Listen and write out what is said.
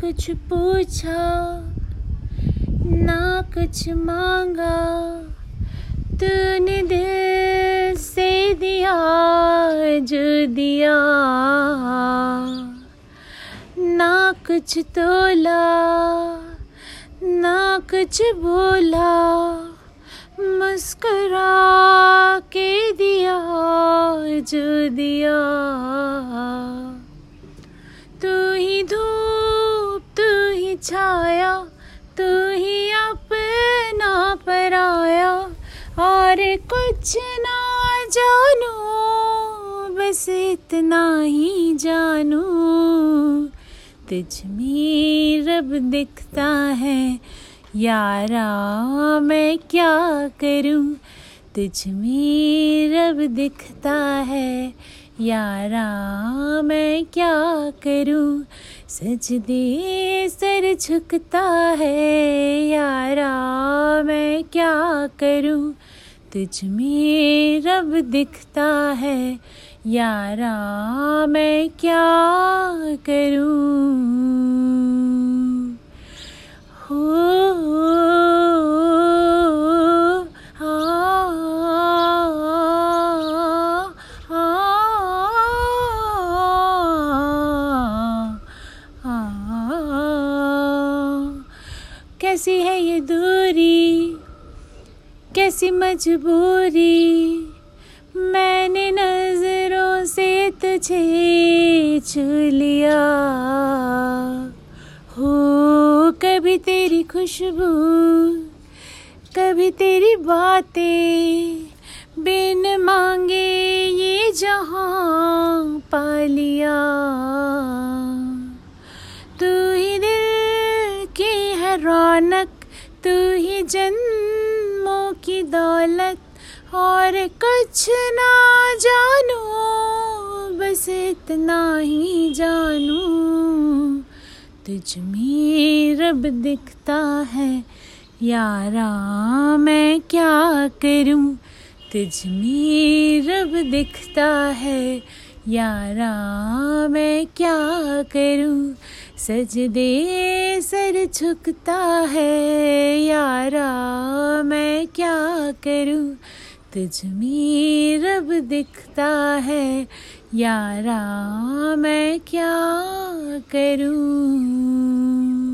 कुछ पूछा, ना कुछ मांगा। तूने दिल से दिया जो दिया। ना कुछ तोला, ना कुछ बोला मुस्कुरा के दिया जो दिया। छाया, तू ही अपना पराया। और कुछ ना जानू, बस इतना ही जानू। तुझ में रब दिखता है, यारा मैं क्या करूँ? तुझ में रब दिखता है, यारा मैं क्या करूँ? सजदे सर झुकता है, यारा मैं क्या करूँ? तुझ में रब दिखता है, यारा मैं क्या करूँ? कैसी है ये दूरी? कैसी मजबूरी? मैंने नज़रों से तुझे छू लिया। हो, कभी तेरी खुशबू, कभी तेरी बातें, बिन मांगे ये जहाँ पा लिया। रौनक, तू ही जन्मों की दौलत, और कुछ ना जानू, बस इतना ही जानू। तुझ में रब दिखता है, यारा मैं क्या करूँ? तुझ में रब दिखता है यारा, मैं क्या करूँ? सजदे सर झुकता है। यारा, मैं क्या करूँ? तुझ में रब दिखता है। यारा, मैं क्या करूँ?